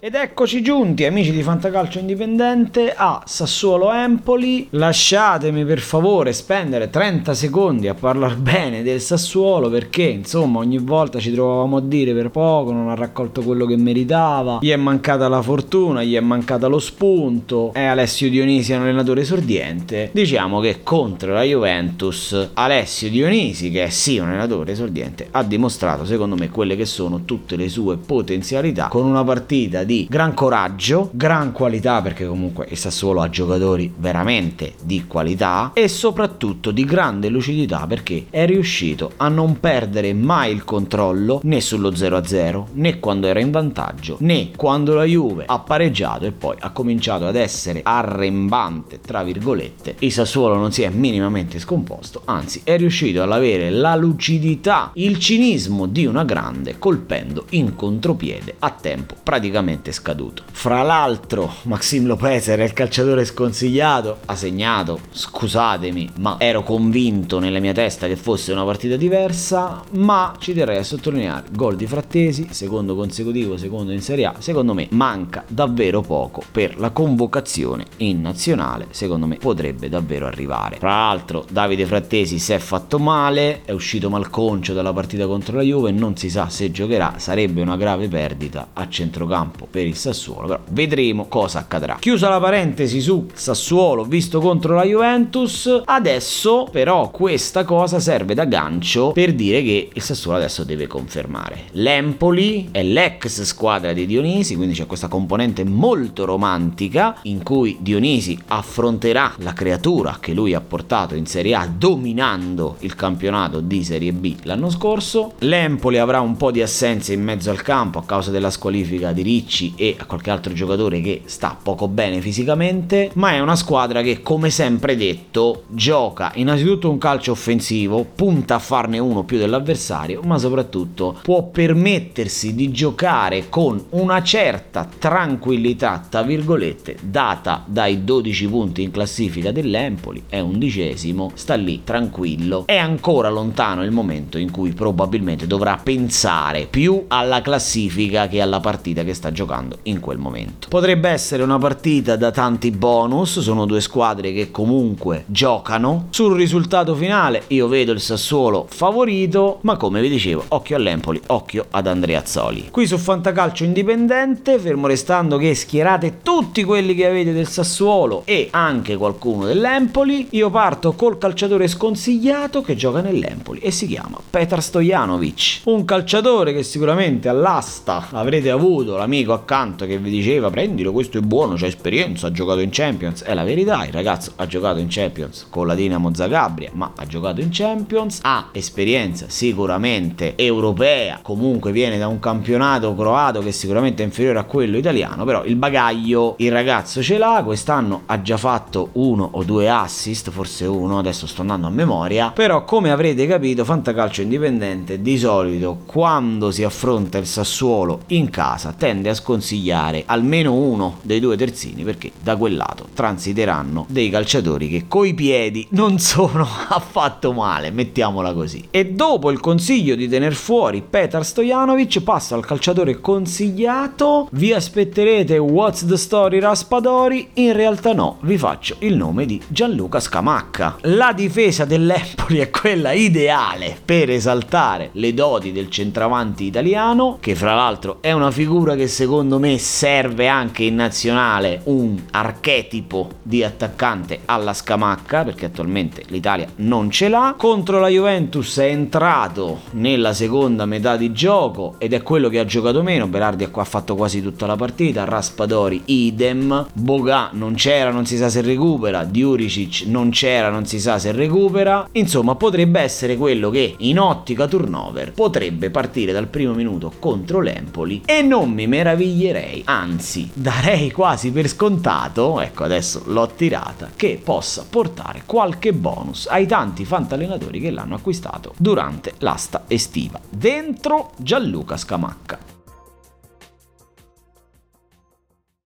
Ed eccoci giunti, amici di Fantacalcio Indipendente, a Sassuolo Empoli. Lasciatemi per favore spendere 30 secondi a parlare bene del Sassuolo perché, insomma, ogni volta ci trovavamo a dire per poco, non ha raccolto quello che meritava, gli è mancata la fortuna, gli è mancata lo spunto, è Alessio Dionisi un allenatore esordiente. Diciamo che contro la Juventus Alessio Dionisi, che è sì un allenatore esordiente, ha dimostrato secondo me quelle che sono tutte le sue potenzialità con una partita di gran coraggio, gran qualità perché comunque il Sassuolo ha giocatori veramente di qualità e soprattutto di grande lucidità perché è riuscito a non perdere mai il controllo né sullo 0-0 né quando era in vantaggio né quando la Juve ha pareggiato e poi ha cominciato ad essere arrembante tra virgolette il Sassuolo non si è minimamente scomposto anzi è riuscito ad avere la lucidità il cinismo di una grande colpendo in contropiede a tempo praticamente praticamente scaduto. Fra l'altro, Maxim Lopez era il calciatore sconsigliato, ha segnato, scusatemi, ma ero convinto nella mia testa che fosse una partita diversa, ma ci terrei a sottolineare gol di Frattesi, secondo consecutivo, secondo in Serie A, secondo me manca davvero poco per la convocazione in nazionale, secondo me potrebbe davvero arrivare. Fra l'altro, Davide Frattesi si è fatto male, è uscito malconcio dalla partita contro la Juve, non si sa se giocherà, sarebbe una grave perdita a centrocampo per il Sassuolo, però vedremo cosa accadrà. Chiusa la parentesi su Sassuolo visto contro la Juventus, adesso però questa cosa serve da gancio per dire che il Sassuolo adesso deve confermare. L'Empoli è l'ex squadra di Dionisi, quindi c'è questa componente molto romantica in cui Dionisi affronterà la creatura che lui ha portato in Serie A dominando il campionato di Serie B l'anno scorso. L'Empoli avrà un po' di assenze in mezzo al campo a causa della squalifica di Ricci Ricci e a qualche altro giocatore che sta poco bene fisicamente, ma è una squadra che come sempre detto gioca innanzitutto un calcio offensivo, punta a farne uno più dell'avversario, ma soprattutto può permettersi di giocare con una certa tranquillità, tra virgolette, data dai 12 punti in classifica dell'Empoli, è undicesimo, sta lì tranquillo, è ancora lontano il momento in cui probabilmente dovrà pensare più alla classifica che alla partita che sta giocando giocando in quel momento. Potrebbe essere una partita da tanti bonus, sono due squadre che comunque giocano. Sul risultato finale io vedo il Sassuolo favorito, ma come vi dicevo, occhio all'Empoli, occhio ad Andrea Azzoli. Qui su Fantacalcio Indipendente, fermo restando che schierate tutti quelli che avete del Sassuolo e anche qualcuno dell'Empoli, io parto col calciatore sconsigliato che gioca nell'Empoli e si chiama Petar Stojanovic, un calciatore che sicuramente all'asta avrete avuto l'amico accanto che vi diceva prendilo, questo è buono, c'ha esperienza, ha giocato in Champions. È la verità, il ragazzo ha giocato in Champions con la Dinamo Zagabria, ma ha giocato in Champions, ha esperienza sicuramente europea, comunque viene da un campionato croato che sicuramente è inferiore a quello italiano, però il bagaglio il ragazzo ce l'ha, quest'anno ha già fatto uno o due assist, forse uno, adesso sto andando a memoria, però come avrete capito Fantacalcio Indipendente di solito quando si affronta il Sassuolo in casa tende a sconsigliare almeno uno dei due terzini perché da quel lato transiteranno dei calciatori che coi piedi non sono affatto male, mettiamola così. E dopo il consiglio di tener fuori Petar Stojanovic, passo al calciatore consigliato. Vi aspetterete What's the Story Raspadori? In realtà no, vi faccio il nome di Gianluca Scamacca. La difesa dell'Empoli è quella ideale per esaltare le doti del centravanti italiano, che fra l'altro è una figura che secondo secondo me serve anche in nazionale un archetipo di attaccante alla scamacca perché attualmente l'Italia non ce l'ha. Contro la Juventus è entrato nella seconda metà di gioco ed è quello che ha giocato meno. Berardi ha fatto quasi tutta la partita. Raspadori idem. Boga non c'era non si sa se recupera. Diuricic non c'era non si sa se recupera. Insomma potrebbe essere quello che in ottica turnover potrebbe partire dal primo minuto contro l'Empoli. E non mi meraviglio meraviglierei, anzi darei quasi per scontato, ecco adesso l'ho tirata, che possa portare qualche bonus ai tanti fantallenatori che l'hanno acquistato durante l'asta estiva. Dentro Gianluca Scamacca.